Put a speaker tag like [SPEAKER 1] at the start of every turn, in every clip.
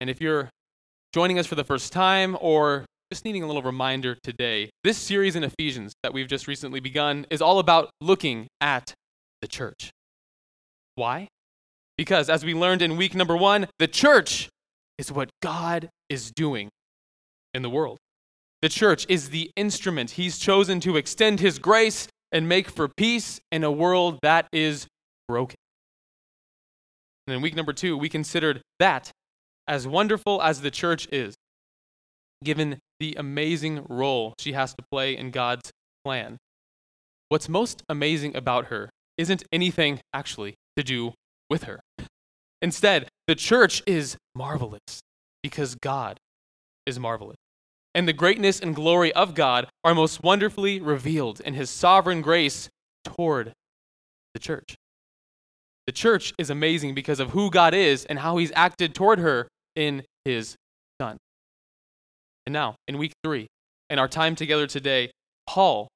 [SPEAKER 1] And if you're joining us for the first time or just needing a little reminder today, this series in Ephesians that we've just recently begun is all about looking at the church. Why? Because as we learned in week number one, the church is what God is doing in the world. The church is the instrument He's chosen to extend His grace and make for peace in a world that is broken. And in week number two, we considered that as wonderful as the church is, given the amazing role she has to play in God's plan, what's most amazing about her isn't anything actually to do with her. Instead, the church is marvelous because God is marvelous. And the greatness and glory of God are most wonderfully revealed in his sovereign grace toward the church. The church is amazing because of who God is and how he's acted toward her in his Son. And now, in week three, in our time together today, Paul,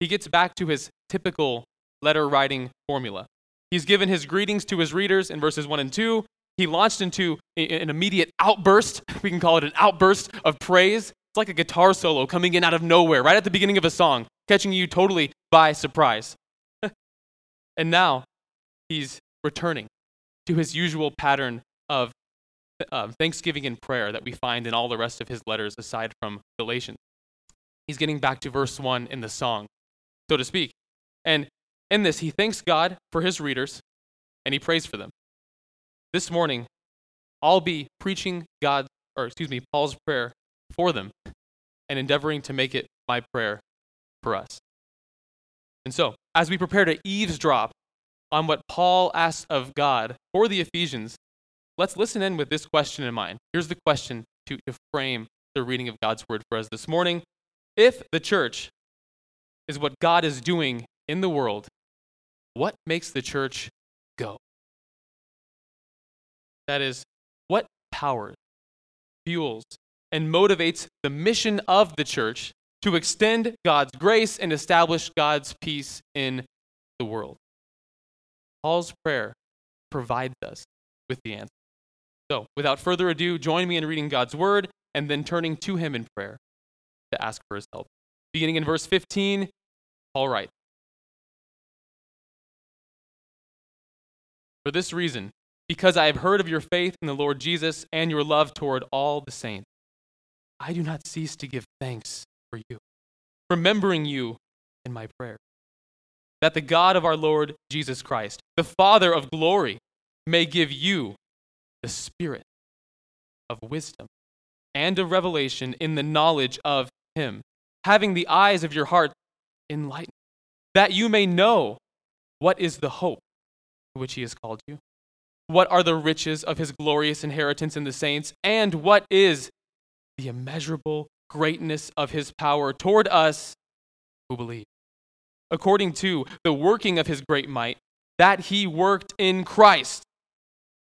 [SPEAKER 1] he gets back to his typical letter writing formula. He's given his greetings to his readers in verses 1 and 2. He launched into an immediate outburst. We can call it an outburst of praise. It's like a guitar solo coming in out of nowhere, right at the beginning of a song, catching you totally by surprise. and now he's returning to his usual pattern of thanksgiving and prayer that we find in all the rest of his letters aside from Galatians. He's getting back to verse 1 in the song, so to speak. And in this, he thanks God for his readers and he prays for them. This morning, I'll be preaching God's, or excuse me, Paul's prayer for them and endeavoring to make it my prayer for us. And so, as we prepare to eavesdrop on what Paul asks of God for the Ephesians, let's listen in with this question in mind. Here's the question to, to frame the reading of God's word for us this morning. If the church is what God is doing in the world, what makes the church go? That is, what powers, fuels, and motivates the mission of the church to extend God's grace and establish God's peace in the world? Paul's prayer provides us with the answer. So, without further ado, join me in reading God's word and then turning to him in prayer to ask for his help. Beginning in verse 15, Paul writes For this reason, because I have heard of your faith in the Lord Jesus and your love toward all the saints, I do not cease to give thanks for you, remembering you in my prayer that the God of our Lord Jesus Christ, the Father of glory, may give you the spirit of wisdom and of revelation in the knowledge of Him, having the eyes of your heart enlightened, that you may know what is the hope to which He has called you, what are the riches of His glorious inheritance in the saints, and what is the immeasurable greatness of His power toward us who believe. According to the working of his great might, that he worked in Christ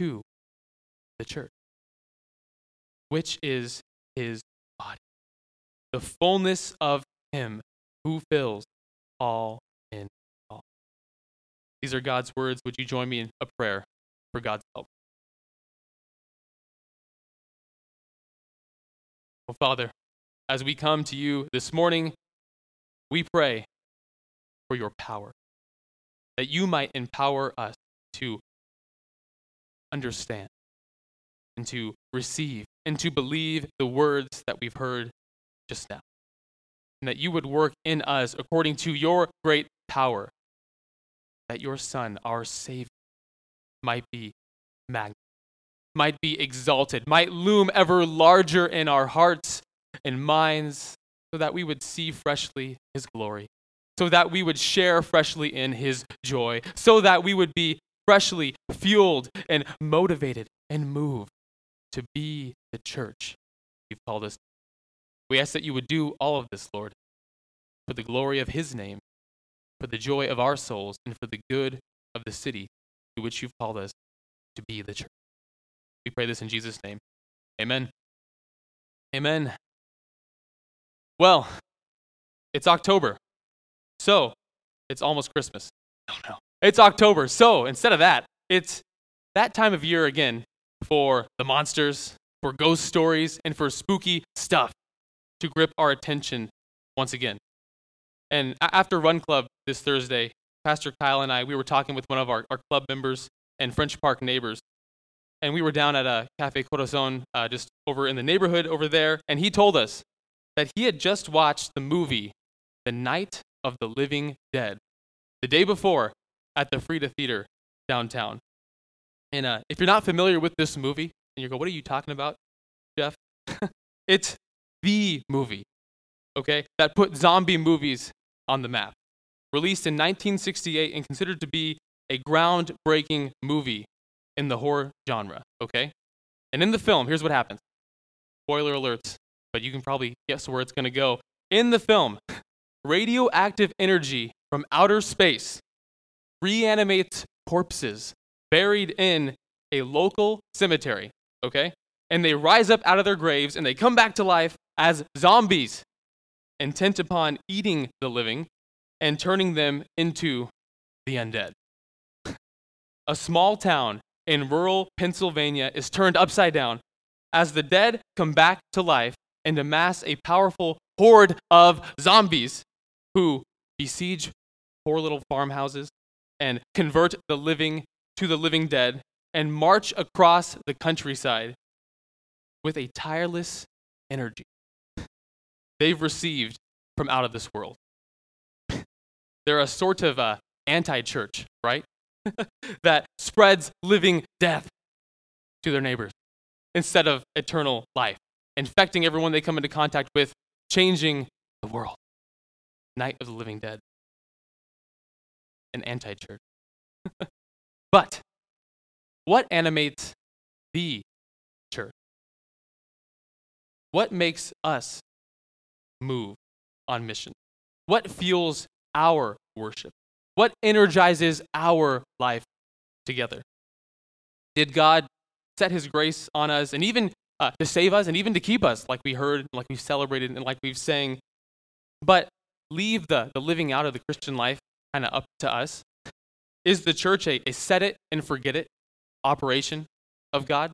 [SPEAKER 1] to the church, which is his body, the fullness of him who fills all in all. These are God's words. Would you join me in a prayer for God's help? Oh, Father, as we come to you this morning, we pray for your power, that you might empower us to understand and to receive and to believe the words that we've heard just now. And that you would work in us according to your great power, that your Son, our Savior, might be magnified, might be exalted, might loom ever larger in our hearts and minds, so that we would see freshly his glory so that we would share freshly in his joy, so that we would be freshly fueled and motivated and moved to be the church you've called us. We ask that you would do all of this, Lord, for the glory of his name, for the joy of our souls, and for the good of the city to which you've called us to be the church. We pray this in Jesus' name. Amen. Amen. Well, it's October. So, it's almost Christmas. Oh no. It's October. So, instead of that, it's that time of year again for the monsters, for ghost stories, and for spooky stuff to grip our attention once again. And after Run Club this Thursday, Pastor Kyle and I, we were talking with one of our, our club members and French Park neighbors. And we were down at a Cafe Corazon uh, just over in the neighborhood over there. And he told us that he had just watched the movie The Night of the Living Dead the day before at the Frida Theater downtown. And uh, if you're not familiar with this movie, and you go, what are you talking about, Jeff? it's the movie, okay, that put zombie movies on the map. Released in 1968 and considered to be a groundbreaking movie in the horror genre, okay? And in the film, here's what happens. Spoiler alerts, but you can probably guess where it's going to go. In the film, radioactive energy from outer space reanimates corpses buried in a local cemetery, okay? And they rise up out of their graves and they come back to life as zombies, intent upon eating the living and turning them into the undead. A small town in rural Pennsylvania is turned upside down as the dead come back to life and amass a powerful horde of zombies who besiege poor little farmhouses and convert the living to the living dead and march across the countryside with a tireless energy they've received from out of this world. They're a sort of uh, anti church, right? that spreads living death to their neighbors instead of eternal life, infecting everyone they come into contact with, changing the world. Night of the living dead. An anti church. but what animates the church? What makes us move on mission? What fuels our worship? What energizes our life together? Did God set his grace on us and even uh, to save us and even to keep us, like we heard, like we've celebrated, and like we've sang, but leave the, the living out of the Christian life kind of up to us? Is the church a, a set it and forget it operation of God?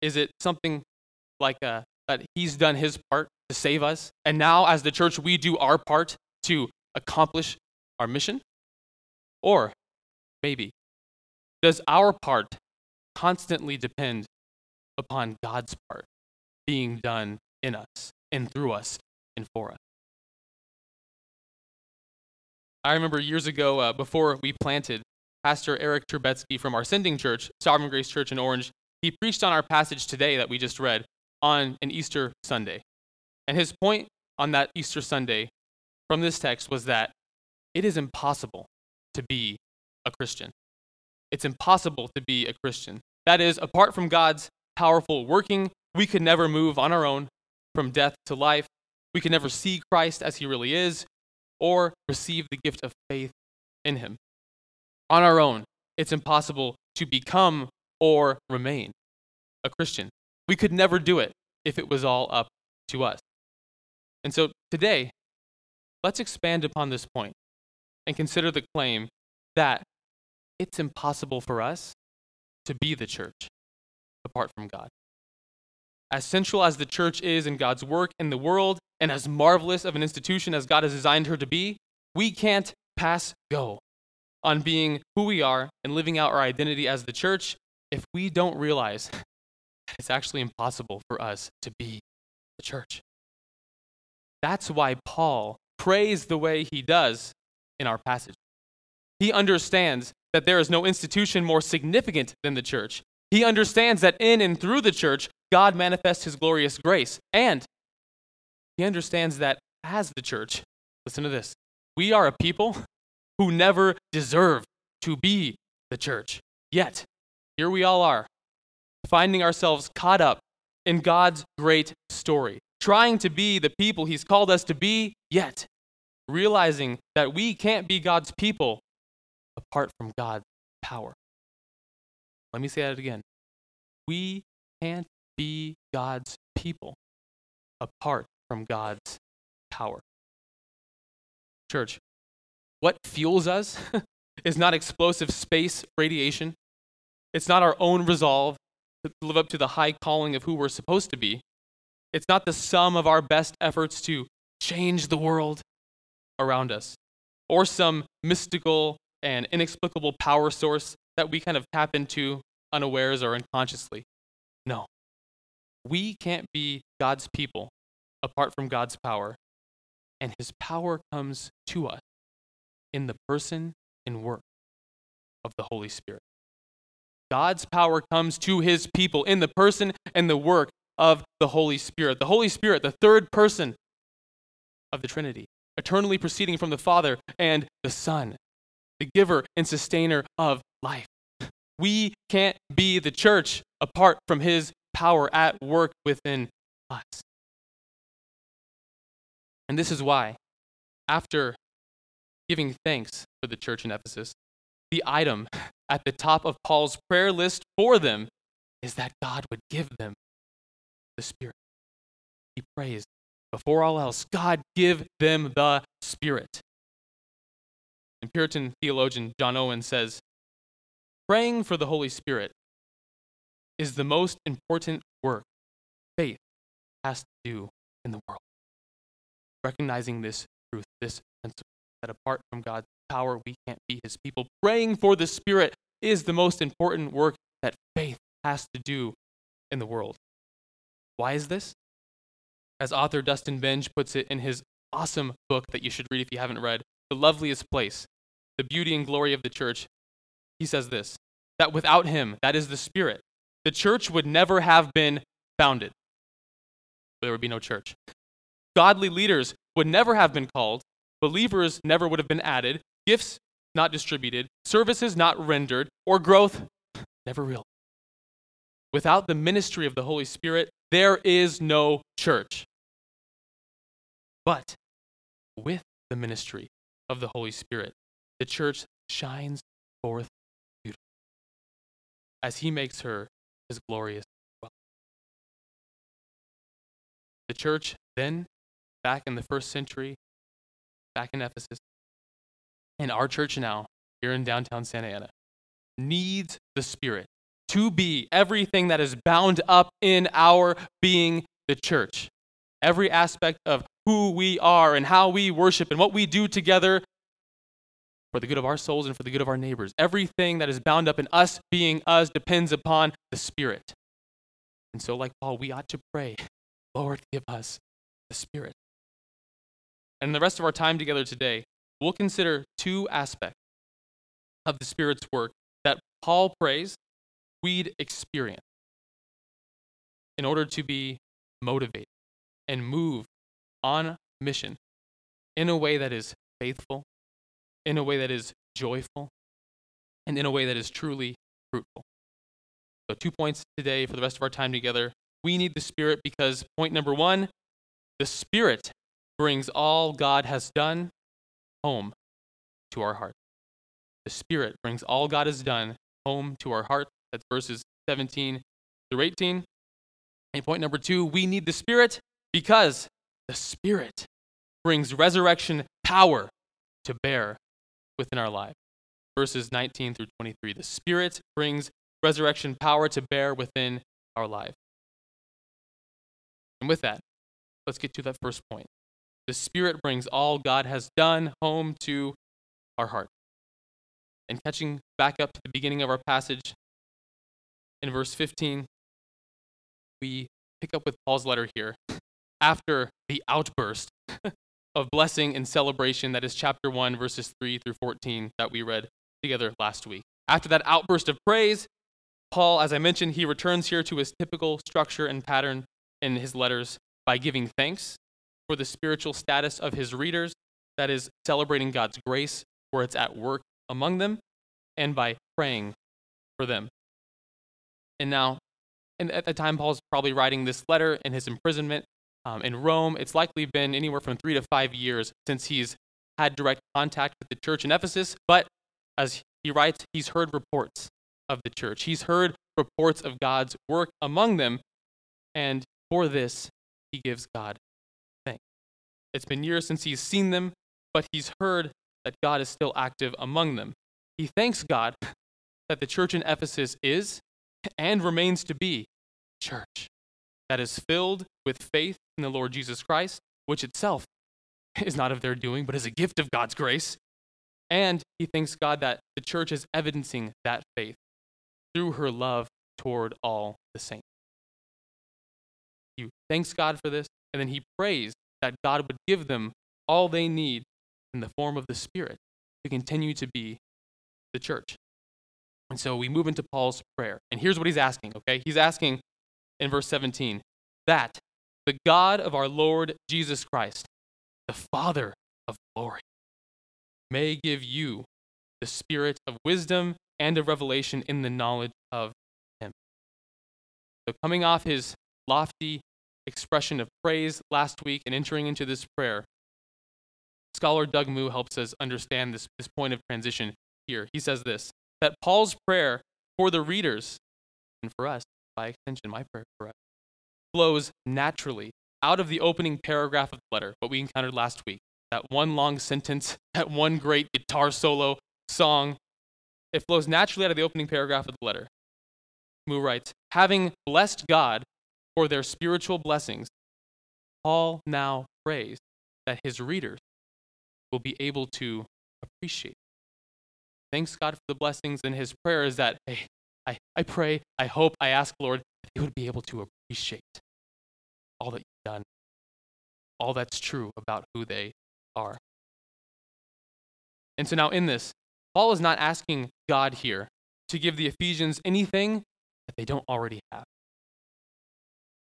[SPEAKER 1] Is it something like a, uh, that He's done His part to save us, and now as the church we do our part to accomplish our mission? Or maybe, does our part constantly depend upon God's part being done in us and through us and for us? I remember years ago, uh, before we planted, Pastor Eric Turbetsky from our sending church, Sovereign Grace Church in Orange, he preached on our passage today that we just read on an Easter Sunday. And his point on that Easter Sunday from this text was that it is impossible to be a Christian. It's impossible to be a Christian. That is, apart from God's powerful working, we could never move on our own from death to life. We could never see Christ as he really is or receive the gift of faith in him. On our own, it's impossible to become or remain a Christian. We could never do it if it was all up to us. And so today, let's expand upon this point and consider the claim that it's impossible for us to be the church apart from God. As central as the church is in God's work in the world, and as marvelous of an institution as God has designed her to be, we can't pass go on being who we are and living out our identity as the church if we don't realize it's actually impossible for us to be the church. That's why Paul prays the way he does in our passage. He understands that there is no institution more significant than the church. He understands that in and through the church, God manifests his glorious grace. And he understands that as the church, listen to this, we are a people who never deserve to be the church. Yet, here we all are, finding ourselves caught up in God's great story, trying to be the people He's called us to be, yet realizing that we can't be God's people apart from God's power. Let me say that again. We can't be God's people apart from God's power. Church, what fuels us is not explosive space radiation. It's not our own resolve to live up to the high calling of who we're supposed to be. It's not the sum of our best efforts to change the world around us or some mystical and inexplicable power source that we kind of tap into unawares or unconsciously. No. We can't be God's people apart from God's power. And his power comes to us in the person and work of the Holy Spirit. God's power comes to his people in the person and the work of the Holy Spirit. The Holy Spirit, the third person of the Trinity, eternally proceeding from the Father and the Son, the giver and sustainer of life. We can't be the church apart from his power at work within us. And this is why, after giving thanks for the church in Ephesus, the item at the top of Paul's prayer list for them is that God would give them the Spirit. He prays, before all else, God give them the Spirit. And Puritan theologian John Owen says, praying for the Holy Spirit is the most important work faith has to do in the world. Recognizing this truth, this principle, that apart from God's power, we can't be his people. Praying for the Spirit is the most important work that faith has to do in the world. Why is this? As author Dustin Benge puts it in his awesome book that you should read if you haven't read, The Loveliest Place, The Beauty and Glory of the Church, he says this that without him, that is the Spirit, the church would never have been founded. There would be no church. Godly leaders would never have been called, believers never would have been added, gifts not distributed, services not rendered, or growth never real. Without the ministry of the Holy Spirit, there is no church. But with the ministry of the Holy Spirit, the church shines forth beautifully as he makes her glorious dwelling. The church then, back in the first century, back in Ephesus, and our church now, here in downtown Santa Ana, needs the Spirit to be everything that is bound up in our being the church. Every aspect of who we are and how we worship and what we do together for the good of our souls and for the good of our neighbors. Everything that is bound up in us being us depends upon the Spirit. And so, like Paul, we ought to pray, Lord, give us the Spirit. And in the rest of our time together today, we'll consider two aspects of the Spirit's work that Paul prays we'd experience in order to be motivated and move on mission in a way that is faithful, in a way that is joyful, and in a way that is truly fruitful. So, two points today for the rest of our time together. We need the Spirit because, point number one, the Spirit brings all God has done home to our heart. The Spirit brings all God has done home to our heart. That's verses 17 through 18. And point number two, we need the Spirit because the Spirit brings resurrection power to bear within our life. Verses 19 through 23. The Spirit brings resurrection power to bear within our life. And with that, let's get to that first point. The Spirit brings all God has done home to our heart. And catching back up to the beginning of our passage, in verse 15, we pick up with Paul's letter here after the outburst of blessing and celebration that is chapter 1, verses 3 through 14 that we read together last week. After that outburst of praise, Paul, as I mentioned, he returns here to his typical structure and pattern in his letters by giving thanks for the spiritual status of his readers, that is, celebrating God's grace where it's at work among them, and by praying for them. And now, and at the time, Paul's probably writing this letter in his imprisonment um, in Rome. It's likely been anywhere from three to five years since he's had direct contact with the church in Ephesus. But as he writes, he's heard reports of the church, he's heard reports of God's work among them. And for this, he gives God thanks. It's been years since he's seen them, but he's heard that God is still active among them. He thanks God that the church in Ephesus is and remains to be church that is filled with faith in the Lord Jesus Christ, which itself is not of their doing, but is a gift of God's grace. And he thanks God that the church is evidencing that faith through her love toward all the saints. He thanks God for this, and then he prays that God would give them all they need in the form of the Spirit to continue to be the church. And so we move into Paul's prayer. And here's what he's asking, okay? He's asking in verse 17 that the God of our Lord Jesus Christ, the Father of glory, may give you the spirit of wisdom and of revelation in the knowledge of him. So, coming off his lofty expression of praise last week and entering into this prayer, scholar Doug Moo helps us understand this, this point of transition here. He says this that Paul's prayer for the readers, and for us, by extension, my prayer for us, flows naturally out of the opening paragraph of the letter, what we encountered last week. That one long sentence, that one great guitar solo song, it flows naturally out of the opening paragraph of the letter. Moo writes, having blessed God for their spiritual blessings, Paul now prays that his readers will be able to appreciate thanks God for the blessings, and his prayer is that, hey, I, I pray, I hope, I ask, Lord, he would be able to appreciate all that you've done, all that's true about who they are. And so now in this, Paul is not asking God here to give the Ephesians anything that they don't already have.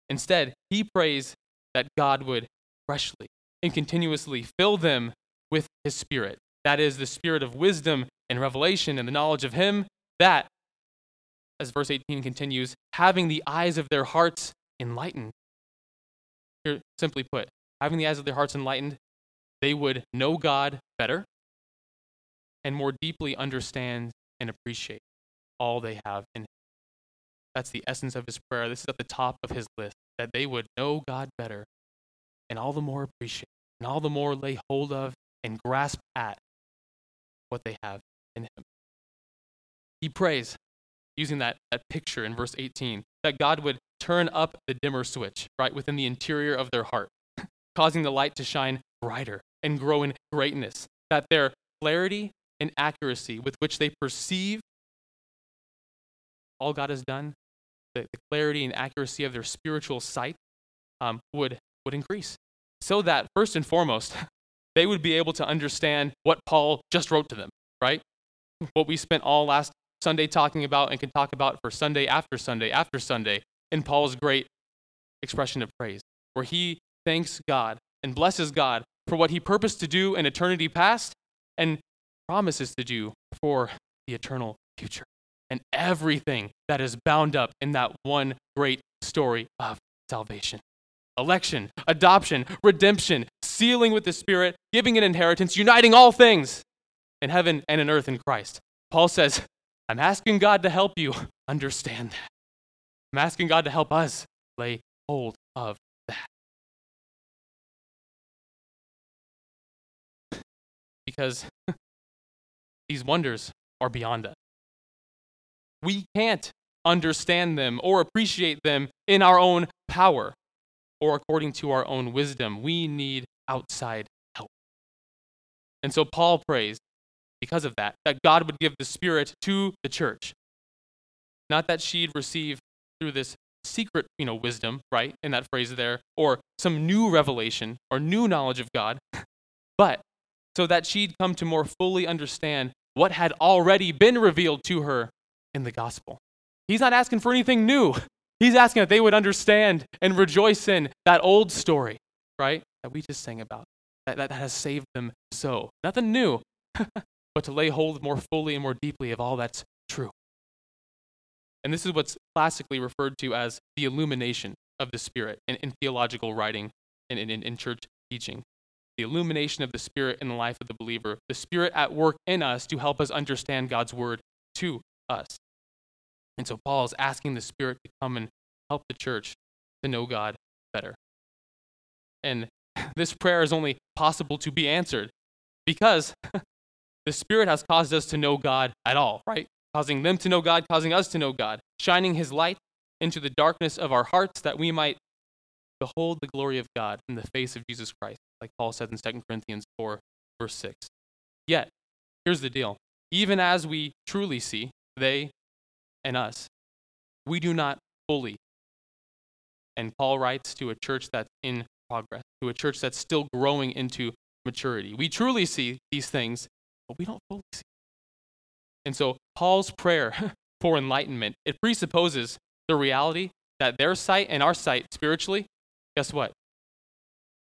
[SPEAKER 1] Instead, he prays that God would freshly and continuously fill them with his spirit. That is, the spirit of wisdom and revelation and the knowledge of Him, that, as verse 18 continues, having the eyes of their hearts enlightened. Here, simply put, having the eyes of their hearts enlightened, they would know God better and more deeply understand and appreciate all they have in Him. That's the essence of his prayer. This is at the top of his list that they would know God better and all the more appreciate and all the more lay hold of and grasp at what they have in him. He prays, using that, that picture in verse 18, that God would turn up the dimmer switch, right, within the interior of their heart, causing the light to shine brighter and grow in greatness, that their clarity and accuracy with which they perceive all God has done, the, the clarity and accuracy of their spiritual sight um, would, would increase. So that, first and foremost, they would be able to understand what Paul just wrote to them, right? what we spent all last Sunday talking about and can talk about for Sunday after Sunday after Sunday in Paul's great expression of praise, where he thanks God and blesses God for what he purposed to do in eternity past and promises to do for the eternal future. And everything that is bound up in that one great story of salvation election, adoption, redemption, sealing with the Spirit, giving an inheritance, uniting all things in heaven and in earth in Christ. Paul says, I'm asking God to help you understand that. I'm asking God to help us lay hold of that. Because these wonders are beyond us. We can't understand them or appreciate them in our own power or according to our own wisdom. We need outside help. And so Paul prays because of that, that God would give the Spirit to the church. Not that she'd receive through this secret, you know, wisdom, right, in that phrase there, or some new revelation or new knowledge of God, but so that she'd come to more fully understand what had already been revealed to her in the gospel. He's not asking for anything new. He's asking that they would understand and rejoice in that old story, right, that we just sang about, that, that has saved them so. Nothing new, but to lay hold more fully and more deeply of all that's true. And this is what's classically referred to as the illumination of the Spirit in, in theological writing and in, in, in church teaching. The illumination of the Spirit in the life of the believer, the Spirit at work in us to help us understand God's word to us. And so Paul is asking the Spirit to come and help the church to know God better. And this prayer is only possible to be answered because the Spirit has caused us to know God at all, right? Causing them to know God, causing us to know God, shining His light into the darkness of our hearts that we might behold the glory of God in the face of Jesus Christ, like Paul said in 2 Corinthians 4, verse 6. Yet, here's the deal even as we truly see, they and us, we do not fully. And Paul writes to a church that's in progress, to a church that's still growing into maturity. We truly see these things, but we don't fully see. And so Paul's prayer for enlightenment, it presupposes the reality that their sight and our sight spiritually, guess what?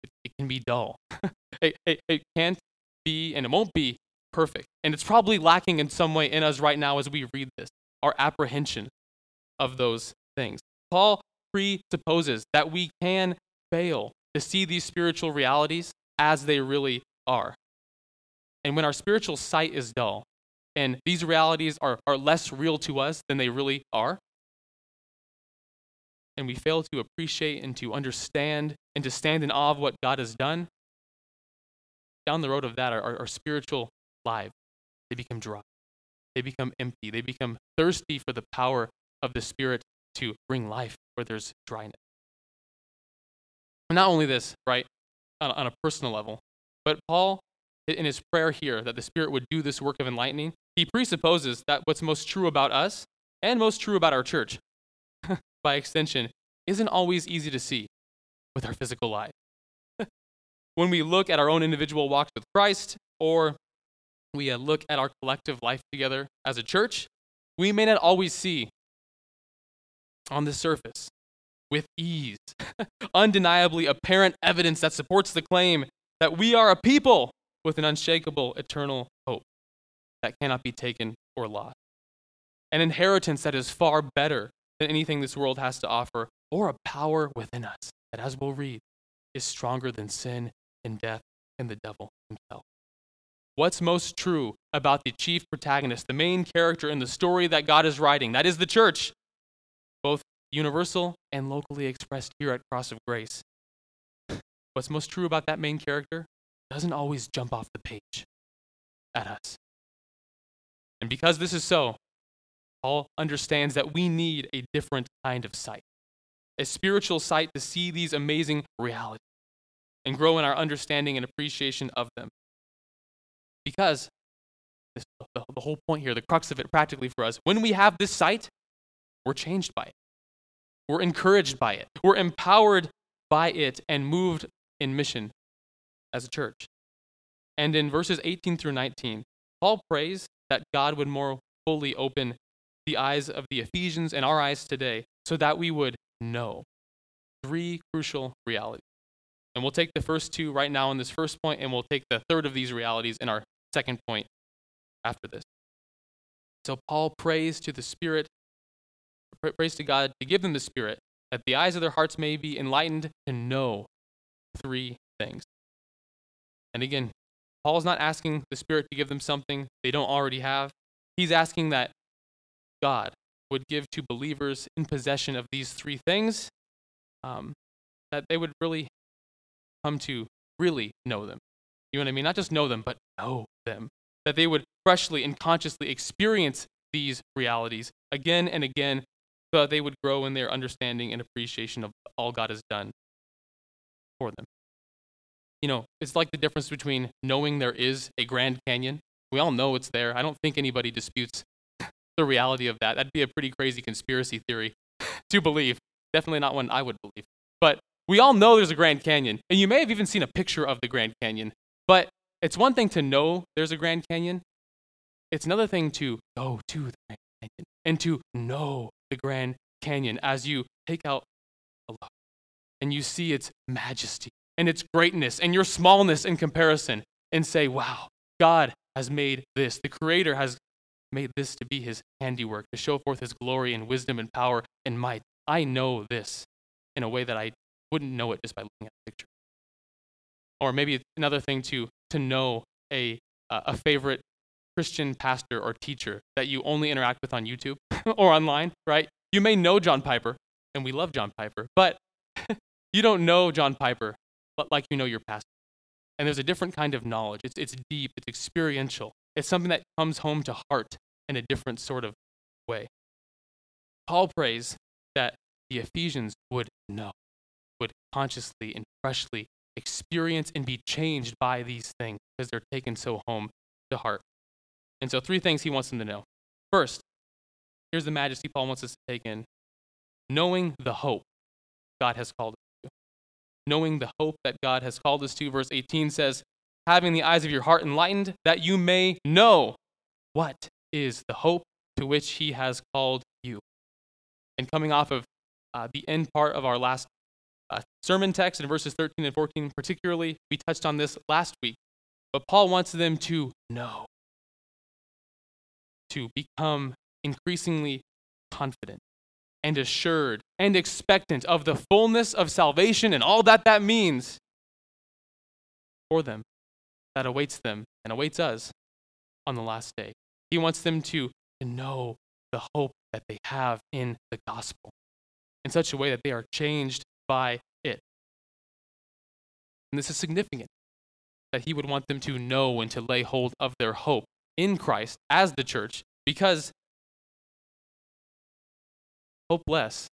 [SPEAKER 1] It, it can be dull. it, it, it can't be and it won't be perfect. And it's probably lacking in some way in us right now as we read this, our apprehension of those things. Paul presupposes that we can fail to see these spiritual realities as they really are. And when our spiritual sight is dull and these realities are, are less real to us than they really are, and we fail to appreciate and to understand and to stand in awe of what God has done, down the road of that, our, our, spiritual lives, they become dry. They become empty. They become thirsty for the power of the Spirit to bring life where there's dryness. Not only this, right, on, on a personal level, but Paul, in his prayer here that the Spirit would do this work of enlightening, he presupposes that what's most true about us and most true about our church, by extension, isn't always easy to see with our physical life. when we look at our own individual walks with Christ, or we uh, look at our collective life together as a church, we may not always see on the surface with ease, undeniably apparent evidence that supports the claim that we are a people with an unshakable eternal hope that cannot be taken or lost, an inheritance that is far better than anything this world has to offer, or a power within us that, as we'll read, is stronger than sin and death and the devil himself. What's most true about the chief protagonist, the main character in the story that God is writing? That is the church, both universal and locally expressed here at Cross of Grace. What's most true about that main character doesn't always jump off the page at us. And because this is so, Paul understands that we need a different kind of sight, a spiritual sight to see these amazing realities and grow in our understanding and appreciation of them. Because this, the, the whole point here, the crux of it practically for us, when we have this sight, we're changed by it. We're encouraged by it. We're empowered by it and moved in mission as a church. And in verses 18 through 19, Paul prays that God would more fully open the eyes of the Ephesians and our eyes today so that we would know three crucial realities. And we'll take the first two right now in this first point, and we'll take the third of these realities in our second point after this. So Paul prays to the Spirit prays to God to give them the Spirit, that the eyes of their hearts may be enlightened to know three things. And again, Paul's not asking the Spirit to give them something they don't already have. He's asking that God would give to believers in possession of these three things, um, that they would really come to really know them. You know what I mean? Not just know them, but know them. That they would freshly and consciously experience these realities again and again so that they would grow in their understanding and appreciation of all God has done for them. You know, it's like the difference between knowing there is a Grand Canyon. We all know it's there. I don't think anybody disputes the reality of that. That'd be a pretty crazy conspiracy theory to believe. Definitely not one I would believe. But we all know there's a Grand Canyon. And you may have even seen a picture of the Grand Canyon. But it's one thing to know there's a Grand Canyon, it's another thing to go to the Grand Canyon and to know the Grand Canyon as you take out a look and you see its majesty and its greatness and your smallness in comparison and say, wow, God has made this. The Creator has made this to be his handiwork, to show forth his glory and wisdom and power and might. I know this in a way that I wouldn't know it just by looking at the picture. Or maybe another thing to, to know a, uh, a favorite Christian pastor or teacher that you only interact with on YouTube or online, right? You may know John Piper, and we love John Piper, but you don't know John Piper like you know your pastor. And there's a different kind of knowledge. It's, it's deep, it's experiential, it's something that comes home to heart in a different sort of way. Paul prays that the Ephesians would know, would consciously and freshly experience and be changed by these things because they're taken so home to heart. And so, three things he wants them to know. First, here's the majesty Paul wants us to take in knowing the hope God has called. Knowing the hope that God has called us to. Verse 18 says, having the eyes of your heart enlightened, that you may know what is the hope to which he has called you. And coming off of uh, the end part of our last uh, sermon text in verses 13 and 14, particularly, we touched on this last week. But Paul wants them to know to become increasingly confident and assured and expectant of the fullness of salvation and all that that means for them that awaits them and awaits us on the last day. He wants them to, to know the hope that they have in the gospel in such a way that they are changed by it. And this is significant that he would want them to know and to lay hold of their hope in Christ as the church because hopeless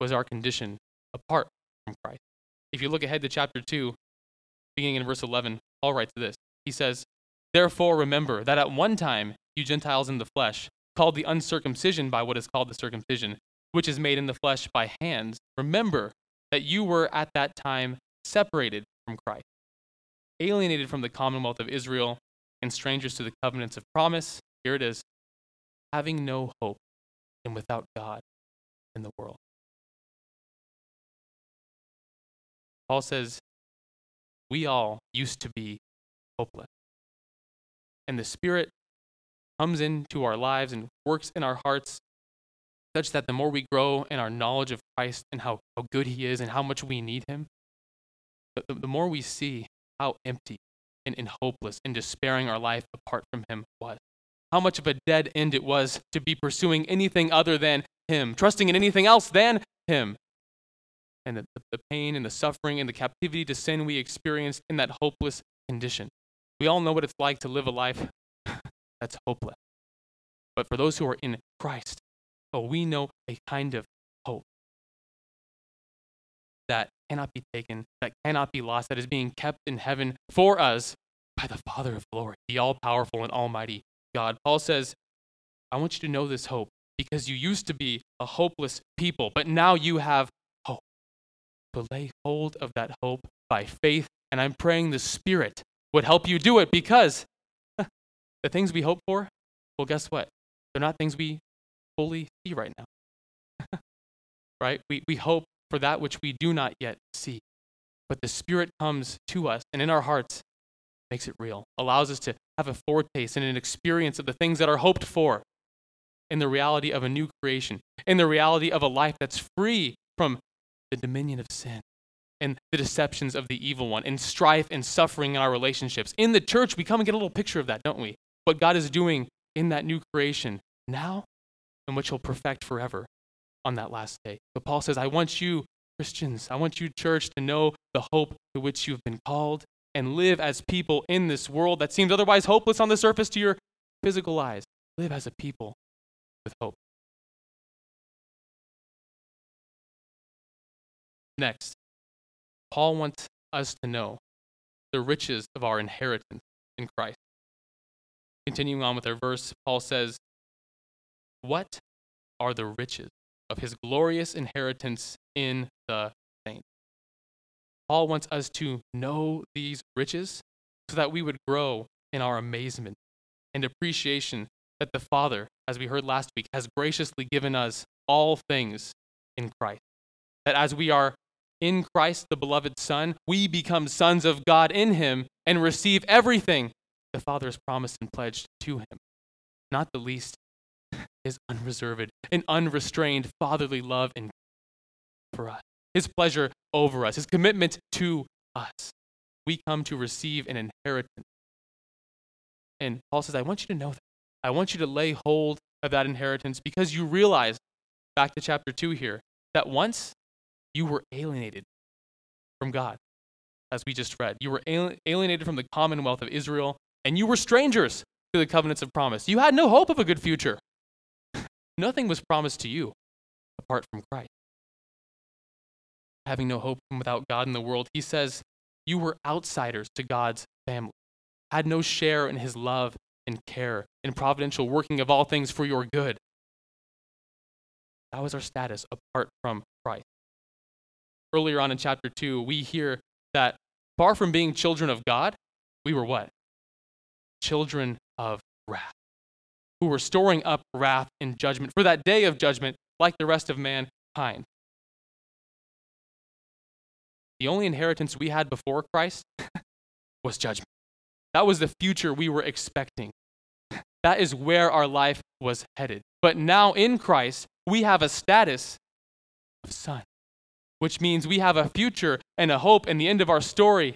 [SPEAKER 1] was our condition apart from Christ. If you look ahead to chapter 2, beginning in verse 11, Paul writes this. He says, Therefore remember that at one time you Gentiles in the flesh, called the uncircumcision by what is called the circumcision, which is made in the flesh by hands, remember that you were at that time separated from Christ, alienated from the commonwealth of Israel, and strangers to the covenants of promise. Here it is having no hope and without God in the world. Paul says, We all used to be hopeless. And the Spirit comes into our lives and works in our hearts such that the more we grow in our knowledge of Christ and how, how good He is and how much we need Him, the, the more we see how empty and, and hopeless and despairing our life apart from Him was. How much of a dead end it was to be pursuing anything other than Him, trusting in anything else than Him. And the, the pain and the suffering and the captivity to sin we experienced in that hopeless condition. We all know what it's like to live a life that's hopeless. But for those who are in Christ, oh, we know a kind of hope that cannot be taken, that cannot be lost, that is being kept in heaven for us by the Father of glory, the all powerful and almighty God. Paul says, I want you to know this hope because you used to be a hopeless people, but now you have hope. So lay hold of that hope by faith, and I'm praying the Spirit would help you do it because the things we hope for, well, guess what? They're not things we fully see right now. right? We, we hope for that which we do not yet see. But the Spirit comes to us and in our hearts makes it real, allows us to have a foretaste and an experience of the things that are hoped for in the reality of a new creation, in the reality of a life that's free from the dominion of sin and the deceptions of the evil one, and strife and suffering in our relationships. In the church, we come and get a little picture of that, don't we? What God is doing in that new creation now and which he'll perfect forever on that last day. But Paul says, I want you, Christians, I want you, church, to know the hope to which you've been called and live as people in this world that seems otherwise hopeless on the surface to your physical eyes. Live as a people with hope. Next, Paul wants us to know the riches of our inheritance in Christ. Continuing on with our verse, Paul says, What are the riches of his glorious inheritance in the saints? Paul wants us to know these riches so that we would grow in our amazement and appreciation that the Father, as we heard last week, has graciously given us all things in Christ. That as we are in Christ, the beloved Son, we become sons of God in Him and receive everything the Father has promised and pledged to Him. not the least, is unreserved and unrestrained fatherly love and for us, his pleasure over us, his commitment to us. We come to receive an inheritance. And Paul says, I want you to know that. I want you to lay hold of that inheritance because you realize, back to chapter 2 here, that once you were alienated from God, as we just read. You were alienated from the commonwealth of Israel, and you were strangers to the covenants of promise. You had no hope of a good future. Nothing was promised to you apart from Christ. Having no hope without God in the world, he says, you were outsiders to God's family, had no share in his love and care and providential working of all things for your good. That was our status apart from Christ. Earlier on in chapter 2, we hear that far from being children of God, we were what? Children of wrath, who were storing up wrath and judgment for that day of judgment, like the rest of mankind. The only inheritance we had before Christ was judgment. That was the future we were expecting. That is where our life was headed. But now in Christ, we have a status of son which means we have a future and a hope, and the end of our story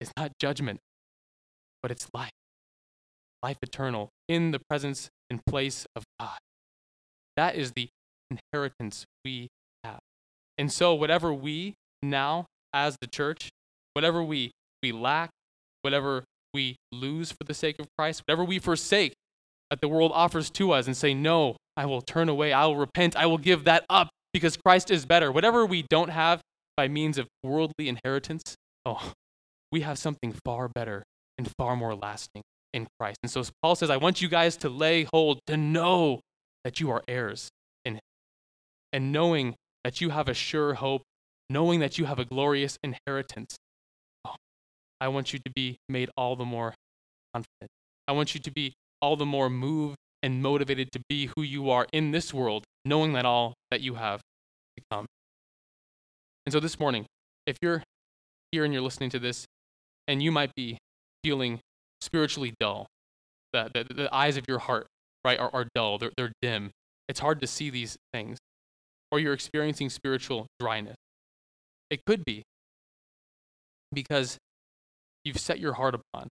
[SPEAKER 1] is not judgment, but it's life. Life eternal in the presence and place of God. That is the inheritance we have. And so, whatever we now, as the church, whatever we, we lack, whatever we lose for the sake of Christ, whatever we forsake that the world offers to us and say, No, I will turn away, I will repent, I will give that up because Christ is better. Whatever we don't have by means of worldly inheritance, oh, we have something far better and far more lasting in Christ. And so Paul says, I want you guys to lay hold, to know that you are heirs in. And knowing that you have a sure hope, knowing that you have a glorious inheritance, I want you to be made all the more confident. I want you to be all the more moved and motivated to be who you are in this world, knowing that all that you have become. And so this morning, if you're here and you're listening to this, and you might be feeling spiritually dull, the, the, the eyes of your heart, right, are, are dull, they're, they're dim. It's hard to see these things. Or you're experiencing spiritual dryness. It could be because you've set your heart upon,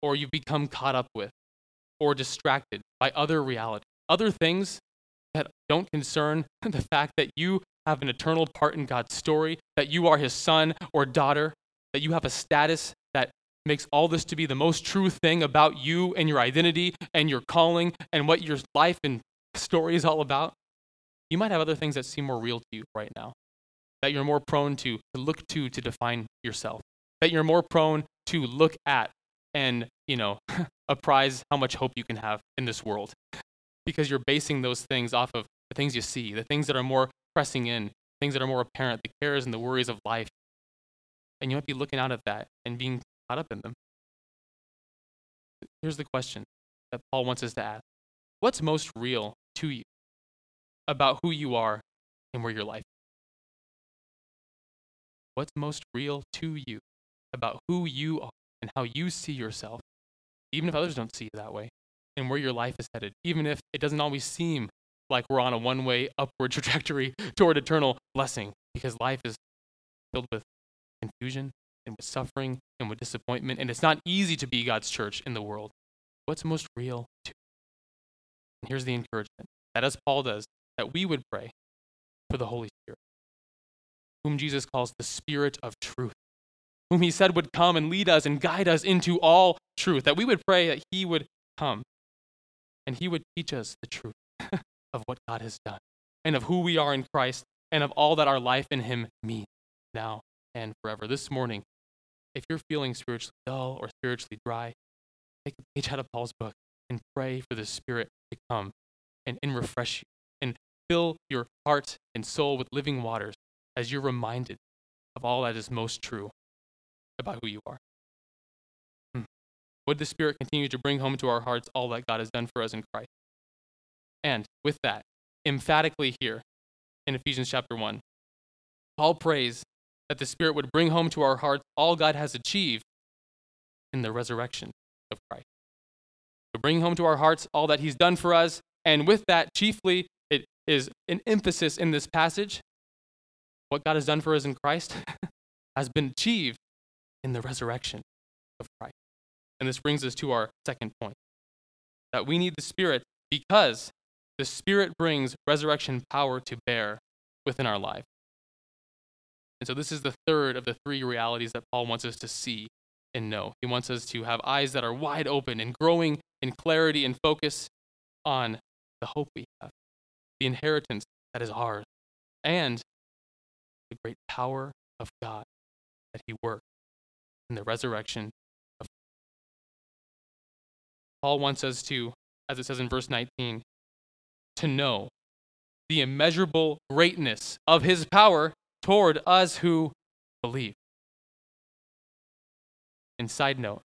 [SPEAKER 1] or you've become caught up with, or distracted by other realities, other things that don't concern the fact that you have an eternal part in God's story, that you are his son or daughter, that you have a status that makes all this to be the most true thing about you and your identity and your calling and what your life and story is all about. You might have other things that seem more real to you right now, that you're more prone to, to look to to define yourself, that you're more prone to look at and, you know, apprise how much hope you can have in this world because you're basing those things off of the things you see, the things that are more pressing in, things that are more apparent, the cares and the worries of life. And you might be looking out at that and being caught up in them. Here's the question that Paul wants us to ask What's most real to you about who you are and where your life is? What's most real to you about who you are and how you see yourself, even if others don't see you that way? and where your life is headed, even if it doesn't always seem like we're on a one way upward trajectory toward eternal blessing, because life is filled with confusion and with suffering and with disappointment, and it's not easy to be God's church in the world. What's most real to? And here's the encouragement that as Paul does, that we would pray for the Holy Spirit, whom Jesus calls the Spirit of truth, whom he said would come and lead us and guide us into all truth, that we would pray that he would come and he would teach us the truth of what God has done and of who we are in Christ and of all that our life in him means now and forever. This morning, if you're feeling spiritually dull or spiritually dry, take a page out of Paul's book and pray for the Spirit to come and, and refresh you and fill your heart and soul with living waters as you're reminded of all that is most true about who you are. Hmm. Would the Spirit continue to bring home to our hearts all that God has done for us in Christ? And with that, emphatically here in Ephesians chapter 1, Paul prays that the Spirit would bring home to our hearts all God has achieved in the resurrection of Christ. to bring home to our hearts all that he's done for us. And with that, chiefly, it is an emphasis in this passage. What God has done for us in Christ has been achieved in the resurrection of Christ. And this brings us to our second point that we need the Spirit because the Spirit brings resurrection power to bear within our life. And so, this is the third of the three realities that Paul wants us to see and know. He wants us to have eyes that are wide open and growing in clarity and focus on the hope we have, the inheritance that is ours, and the great power of God that He worked in the resurrection of Paul wants us to, as it says in verse 19, to know the immeasurable greatness of His power toward us who believe. And side note,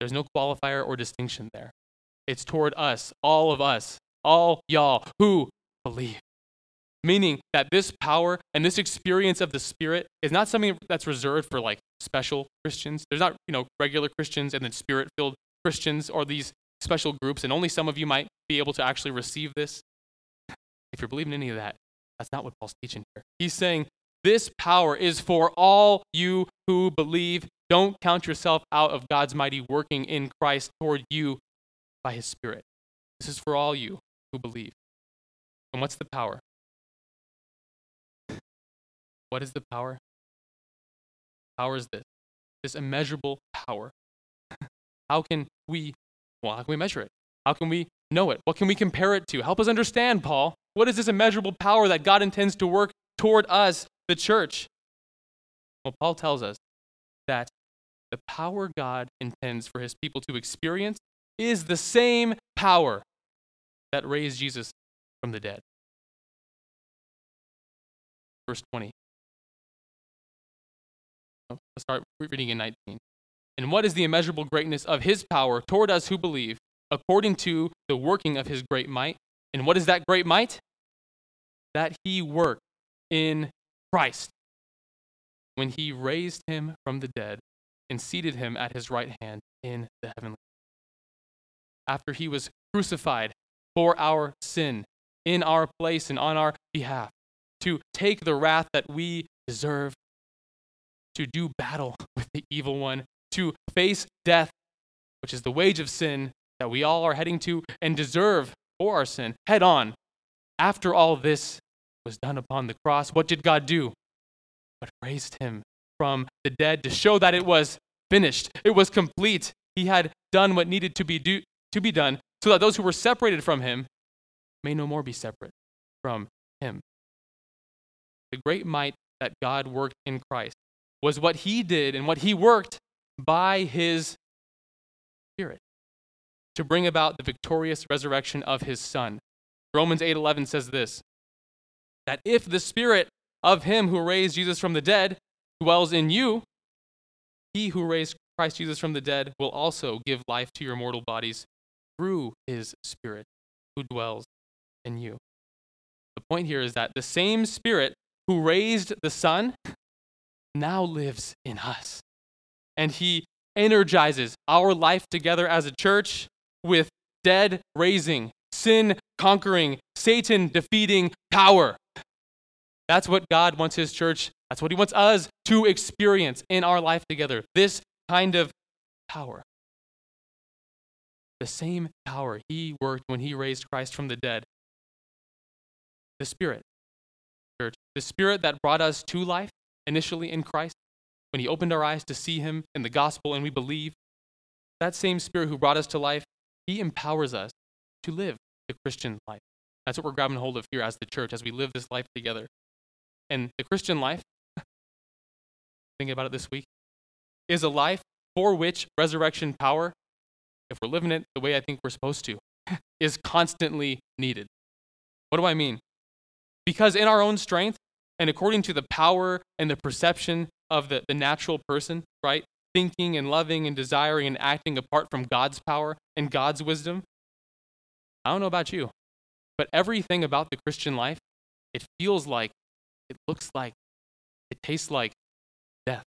[SPEAKER 1] there's no qualifier or distinction there. It's toward us, all of us, all y'all who believe. Meaning that this power and this experience of the Spirit is not something that's reserved for like special Christians. There's not, you know, regular Christians and then spirit filled Christians or these special groups, and only some of you might be able to actually receive this. If you're believing any of that, that's not what Paul's teaching here. He's saying this power is for all you who believe. Don't count yourself out of God's mighty working in Christ toward you by his Spirit. This is for all you who believe. And what's the power? What is the power? Power is this this immeasurable power. How can we, well, how can we measure it? How can we know it? What can we compare it to? Help us understand, Paul. What is this immeasurable power that God intends to work toward us the church? Well, Paul tells us that the power God intends for his people to experience is the same power that raised Jesus from the dead. Verse 20. Let's start reading in 19. And what is the immeasurable greatness of his power toward us who believe, according to the working of his great might? And what is that great might? That he worked in Christ when he raised him from the dead and seated him at his right hand in the heavenly. After he was crucified for our sin in our place and on our behalf, to take the wrath that we deserve, to do battle with the evil one, to face death, which is the wage of sin that we all are heading to and deserve for our sin, head on. After all this, was done upon the cross, what did God do? But raised him from the dead to show that it was finished, it was complete. He had done what needed to be, do, to be done so that those who were separated from him may no more be separate from him. The great might that God worked in Christ was what he did and what he worked by his Spirit to bring about the victorious resurrection of his Son. Romans 8:11 says this that if the spirit of him who raised Jesus from the dead dwells in you, he who raised Christ Jesus from the dead will also give life to your mortal bodies through his spirit who dwells in you. The point here is that the same spirit who raised the Son now lives in us. And he energizes our life together as a church with dead raising, sin conquering, Satan defeating power. That's what God wants his church, that's what he wants us to experience in our life together. This kind of power. The same power he worked when he raised Christ from the dead. The Spirit, church, the Spirit that brought us to life initially in Christ, when he opened our eyes to see him in the gospel and we believe, that same Spirit who brought us to life, he empowers us to live the Christian life. That's what we're grabbing hold of here as the church, as we live this life together. And the Christian life, thinking about it this week, is a life for which resurrection power, if we're living it the way I think we're supposed to, is constantly needed. What do I mean? Because in our own strength, and according to the power and the perception of the, the natural person, right? Thinking and loving and desiring and acting apart from God's power and God's wisdom. I don't know about you, but everything about the Christian life, it feels like it looks like, it tastes like death.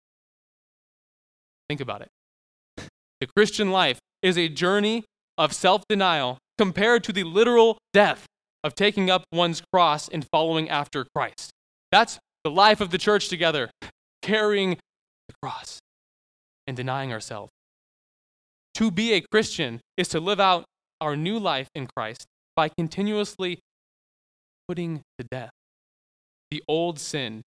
[SPEAKER 1] Think about it. The Christian life is a journey of self denial compared to the literal death of taking up one's cross and following after Christ. That's the life of the church together, carrying the cross and denying ourselves. To be a Christian is to live out our new life in Christ by continuously putting to death the old sin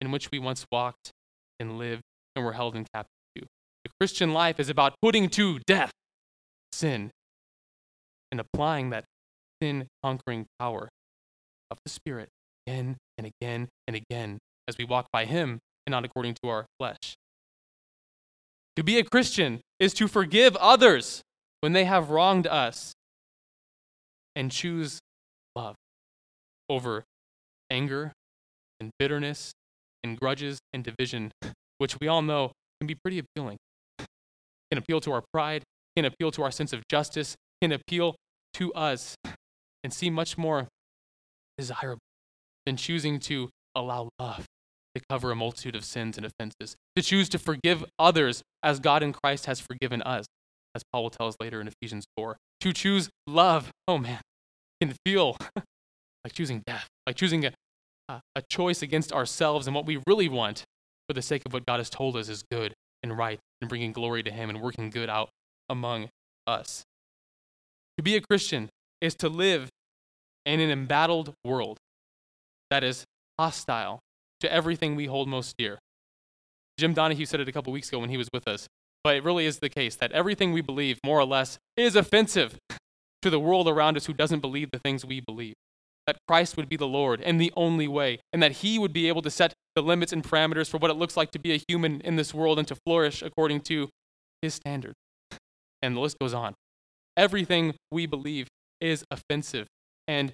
[SPEAKER 1] in which we once walked and lived and were held in captivity. The Christian life is about putting to death sin and applying that sin conquering power of the Spirit again and again and again as we walk by Him and not according to our flesh. To be a Christian is to forgive others when they have wronged us and choose love over anger and bitterness and grudges and division, which we all know can be pretty appealing. Can appeal to our pride, can appeal to our sense of justice, can appeal to us and seem much more desirable than choosing to allow love to cover a multitude of sins and offenses, to choose to forgive others as God in Christ has forgiven us, as Paul will tell us later in Ephesians 4. To choose love, oh man, can feel like choosing death, like choosing a, a choice against ourselves and what we really want for the sake of what God has told us is good and right and bringing glory to Him and working good out among us. To be a Christian is to live in an embattled world that is hostile to everything we hold most dear. Jim Donahue said it a couple weeks ago when he was with us, but it really is the case that everything we believe, more or less, is offensive to the world around us who doesn't believe the things we believe. That Christ would be the Lord and the only way, and that He would be able to set the limits and parameters for what it looks like to be a human in this world and to flourish according to His standard. And the list goes on. Everything we believe is offensive, and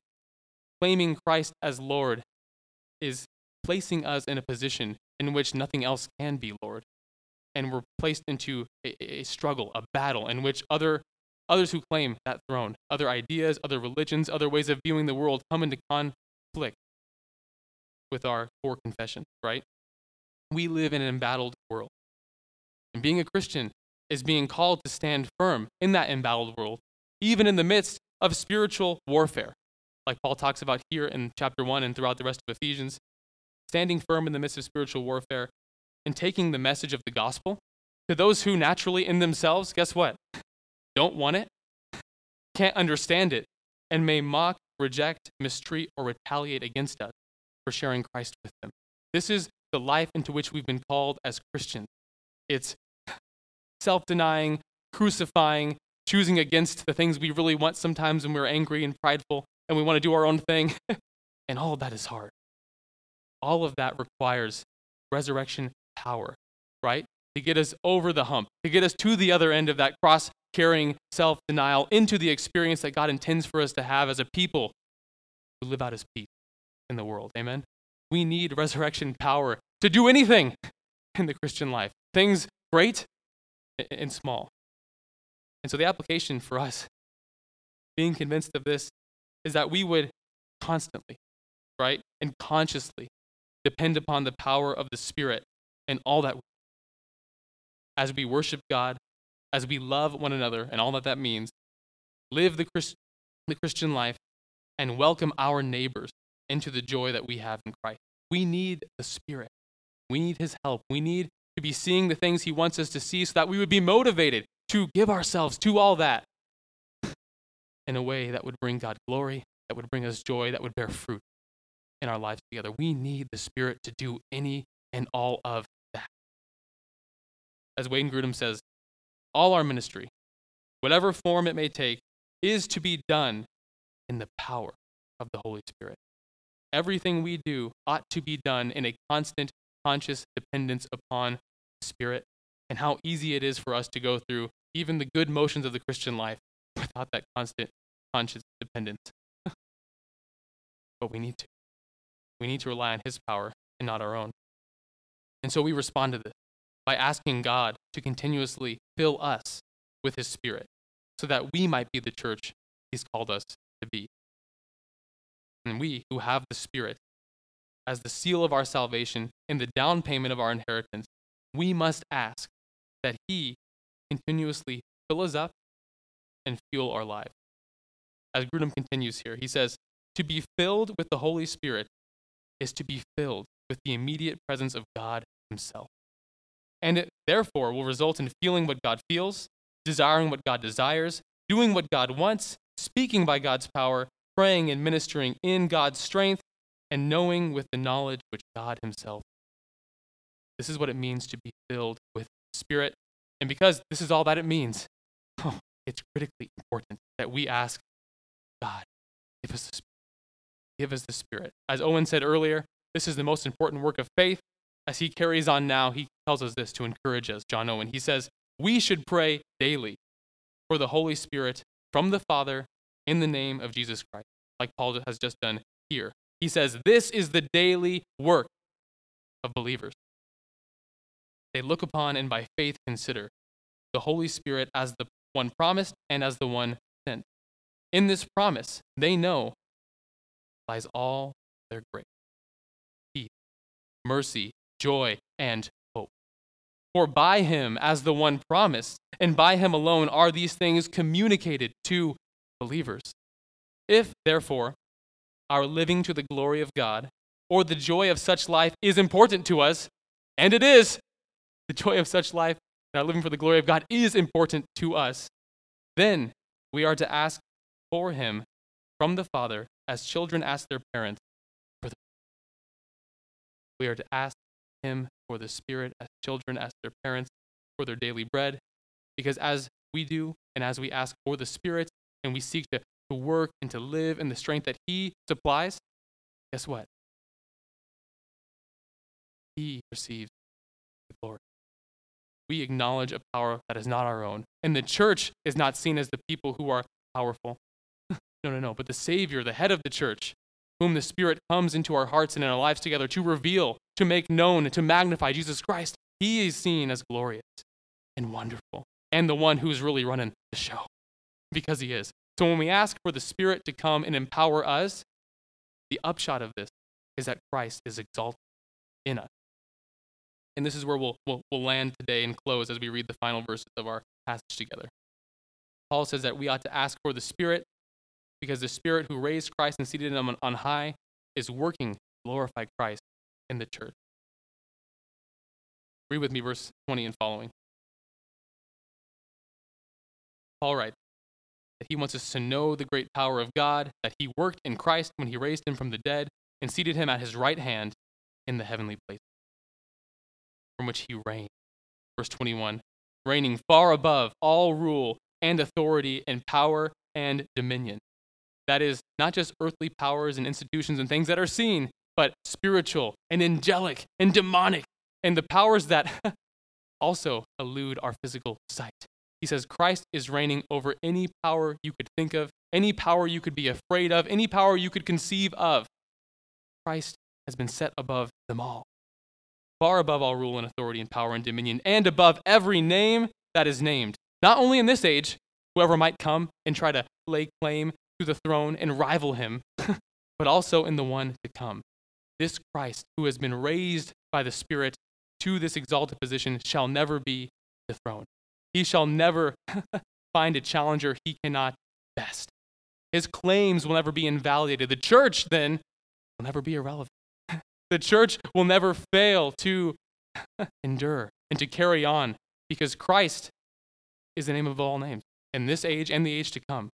[SPEAKER 1] claiming Christ as Lord is placing us in a position in which nothing else can be Lord. And we're placed into a, a, struggle, a battle, in which other, others who claim that throne, other ideas, other religions, other ways of viewing the world come into conflict with our core confession, right? We live in an embattled world. And being a Christian is being called to stand firm in that embattled world, even in the midst of spiritual warfare, like Paul talks about here in chapter 1 and throughout the rest of Ephesians standing firm in the midst of spiritual warfare, and taking the message of the gospel to those who naturally in themselves, guess what? Don't want it, can't understand it, and may mock, reject, mistreat, or retaliate against us for sharing Christ with them. This is the life into which we've been called as Christians. It's self denying, crucifying, choosing against the things we really want sometimes when we're angry and prideful and we want to do our own thing. and all of that is hard all of that requires resurrection power, right? To get us over the hump, to get us to the other end of that cross carrying self denial into the experience that God intends for us to have as a people who live out his peace in the world. Amen? We need resurrection power to do anything in the Christian life, things great and small. And so the application for us, being convinced of this, is that we would constantly, right, and consciously depend upon the power of the Spirit and all that. As we worship God, as we love one another and all that that means, live the, Christ, the Christian life, and welcome our neighbors into the joy that we have in Christ. We need the Spirit. We need His help. We need to be seeing the things He wants us to see so that we would be motivated to give ourselves to all that in a way that would bring God glory, that would bring us joy, that would bear fruit in our lives together. We need the Spirit to do any and all of that. As Wayne Grudem says, all our ministry, whatever form it may take, is to be done in the power of the Holy Spirit. Everything we do ought to be done in a constant, conscious dependence upon the Spirit, and how easy it is for us to go through even the good motions of the Christian life without that constant, conscious dependence. but we need to. We need to rely on His power and not our own. And so we respond to this by asking God to continuously fill us with His Spirit so that we might be the church He's called us to be. And we who have the Spirit as the seal of our salvation and the down payment of our inheritance, we must ask that He continuously fill us up and fuel our lives. As Grudem continues here, he says, To be filled with the Holy Spirit is to be filled with the immediate presence of God Himself. And it therefore will result in feeling what God feels, desiring what God desires, doing what God wants, speaking by God's power, praying and ministering in God's strength, and knowing with the knowledge which God Himself. This is what it means to be filled with Spirit. And because this is all that it means, it's critically important that we ask God, give us the Spirit. Give us the Spirit. As Owen said earlier, this is the most important work of faith. As he carries on now, he tells us this to encourage us, John Owen. He says, We should pray daily for the Holy Spirit from the Father in the name of Jesus Christ, like Paul has just done here. He says, This is the daily work of believers. They look upon and by faith consider the Holy Spirit as the one promised and as the one. In this promise, they know lies all their grace, peace, mercy, joy, and hope. For by him, as the one promised, and by him alone are these things communicated to believers. If, therefore, our living to the glory of God or the joy of such life is important to us, and it is, the joy of such life our living for the glory of God is important to us, then we are to ask for him from the Father as children ask their parents for the we are to ask him for the spirit as children ask their parents for their daily bread. Because as we do and as we ask for the spirit and we seek to, to work and to live in the strength that he supplies guess what? He receives the glory. We acknowledge a power that is not our own. And the church is not seen as the people who are powerful no, no, no. But the Savior, the head of the church, whom the Spirit comes into our hearts and in our lives together to reveal, to make known, to magnify Jesus Christ, he is seen as glorious and wonderful and the one who's really running the show because he is. So when we ask for the Spirit to come and empower us, the upshot of this is that Christ is exalted in us. And this is where we'll, we'll, we'll land today and close as we read the final verses of our passage together. Paul says that we ought to ask for the Spirit because the Spirit who raised Christ and seated him on high is working to glorify Christ in the church. Read with me verse 20 and following. Paul writes that he wants us to know the great power of God, that he worked in Christ when he raised him from the dead and seated him at his right hand in the heavenly place, from which he reigned. Verse 21 reigning far above all rule and authority and power and dominion that is, not just earthly powers and institutions and things that are seen, but spiritual and angelic and demonic, and the powers that also elude our physical sight. He says Christ is reigning over any power you could think of, any power you could be afraid of, any power you could conceive of. Christ has been set above them all, far above all rule and authority and power and dominion, and above every name that is named, not only in this age, whoever might come and try to lay claim to the throne and rival him, but also in the one to come. This Christ, who has been raised by the Spirit to this exalted position, shall never be dethroned. He shall never find a challenger he cannot best. His claims will never be invalidated. The church, then, will never be irrelevant. the church will never fail to endure and to carry on because Christ is the name of all names in this age and the age to come.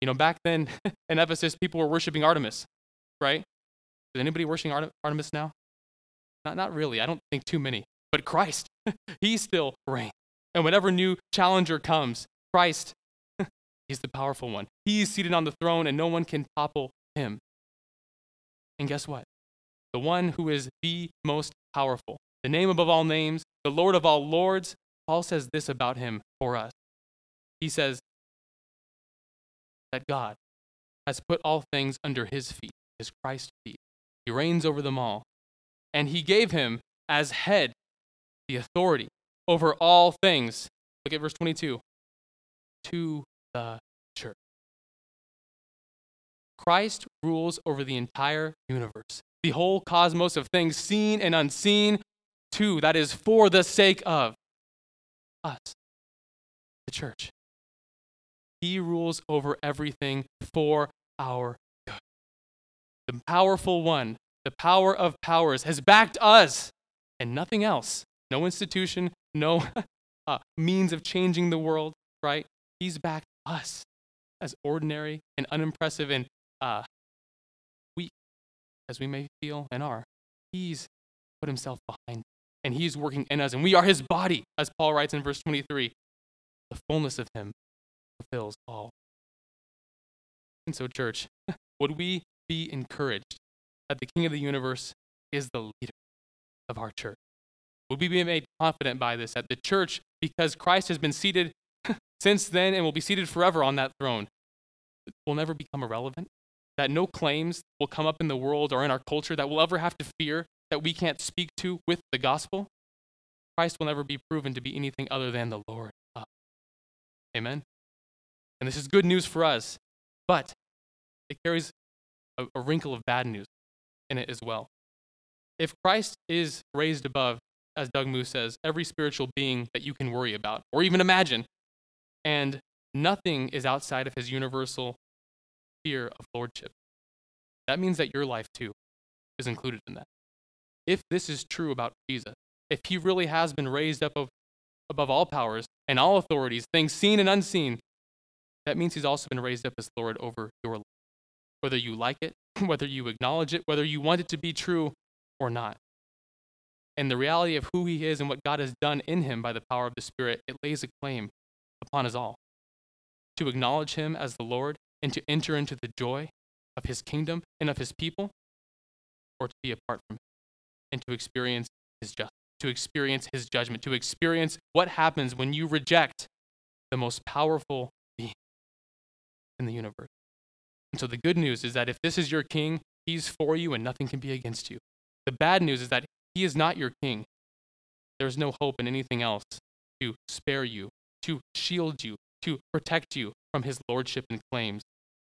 [SPEAKER 1] You know, back then in Ephesus, people were worshiping Artemis, right? Is anybody worshiping Artemis now? Not, not really. I don't think too many. But Christ, he still reigns. And whenever new challenger comes, Christ, he's the powerful one. He's seated on the throne, and no one can topple him. And guess what? The one who is the most powerful, the name above all names, the Lord of all lords, Paul says this about him for us. He says, that God has put all things under his feet, his Christ's feet. He reigns over them all. And he gave him as head the authority over all things. Look at verse 22 to the church. Christ rules over the entire universe, the whole cosmos of things seen and unseen, too, that is for the sake of us, the church. He rules over everything for our good. The powerful one, the power of powers, has backed us and nothing else. No institution, no uh, means of changing the world, right? He's backed us as ordinary and unimpressive and uh, weak as we may feel and are. He's put himself behind and he's working in us, and we are his body, as Paul writes in verse 23. The fullness of him fulfills all. And so, church, would we be encouraged that the King of the universe is the leader of our church? Would we be made confident by this, that the church, because Christ has been seated since then and will be seated forever on that throne, will never become irrelevant? That no claims will come up in the world or in our culture that we'll ever have to fear that we can't speak to with the gospel? Christ will never be proven to be anything other than the Lord. Amen? And this is good news for us, but it carries a, a wrinkle of bad news in it as well. If Christ is raised above, as Doug Moo says, every spiritual being that you can worry about or even imagine, and nothing is outside of his universal sphere of lordship, that means that your life too is included in that. If this is true about Jesus, if he really has been raised up above all powers and all authorities, things seen and unseen, that means he's also been raised up as Lord over your life. Whether you like it, whether you acknowledge it, whether you want it to be true or not. And the reality of who he is and what God has done in him by the power of the Spirit, it lays a claim upon us all. To acknowledge him as the Lord and to enter into the joy of his kingdom and of his people, or to be apart from him and to experience his justice, to experience his judgment, to experience what happens when you reject the most powerful in the universe. And so the good news is that if this is your king, he's for you and nothing can be against you. The bad news is that he is not your king. There's no hope in anything else to spare you, to shield you, to protect you from his lordship and claims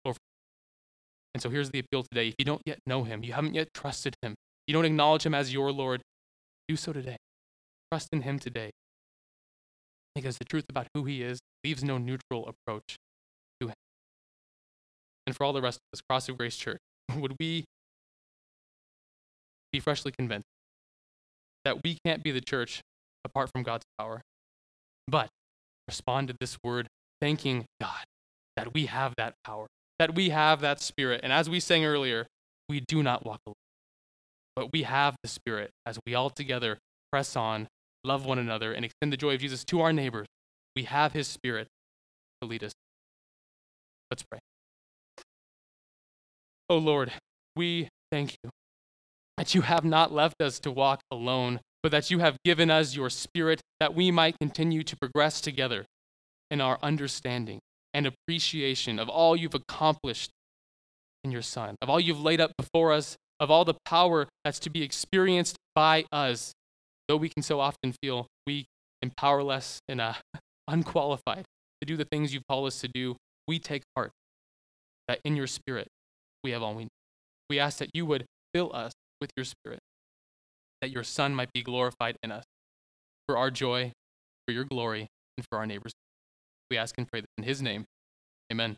[SPEAKER 1] over. And so here's the appeal today. If you don't yet know him, you haven't yet trusted him, you don't acknowledge him as your Lord, do so today. Trust in him today. Because the truth about who he is leaves no neutral approach. And for all the rest of us, Cross of Grace Church, would we be freshly convinced that we can't be the church apart from God's power, but respond to this word thanking God that we have that power, that we have that spirit. And as we sang earlier, we do not walk alone. But we have the Spirit as we all together press on, love one another, and extend the joy of Jesus to our neighbors. We have His Spirit to lead us. Let's pray. Oh Lord, we thank you that you have not left us to walk alone, but that you have given us your Spirit that we might continue to progress together in our understanding and appreciation of all you've accomplished in your Son, of all you've laid up before us, of all the power that's to be experienced by us, though we can so often feel weak and powerless and uh, unqualified to do the things you've called us to do, we take heart that in your spirit we have all we need. We ask that you would fill us with your spirit, that your Son might be glorified in us for our joy, for your glory, and for our neighbors. We ask and pray that in his name. Amen.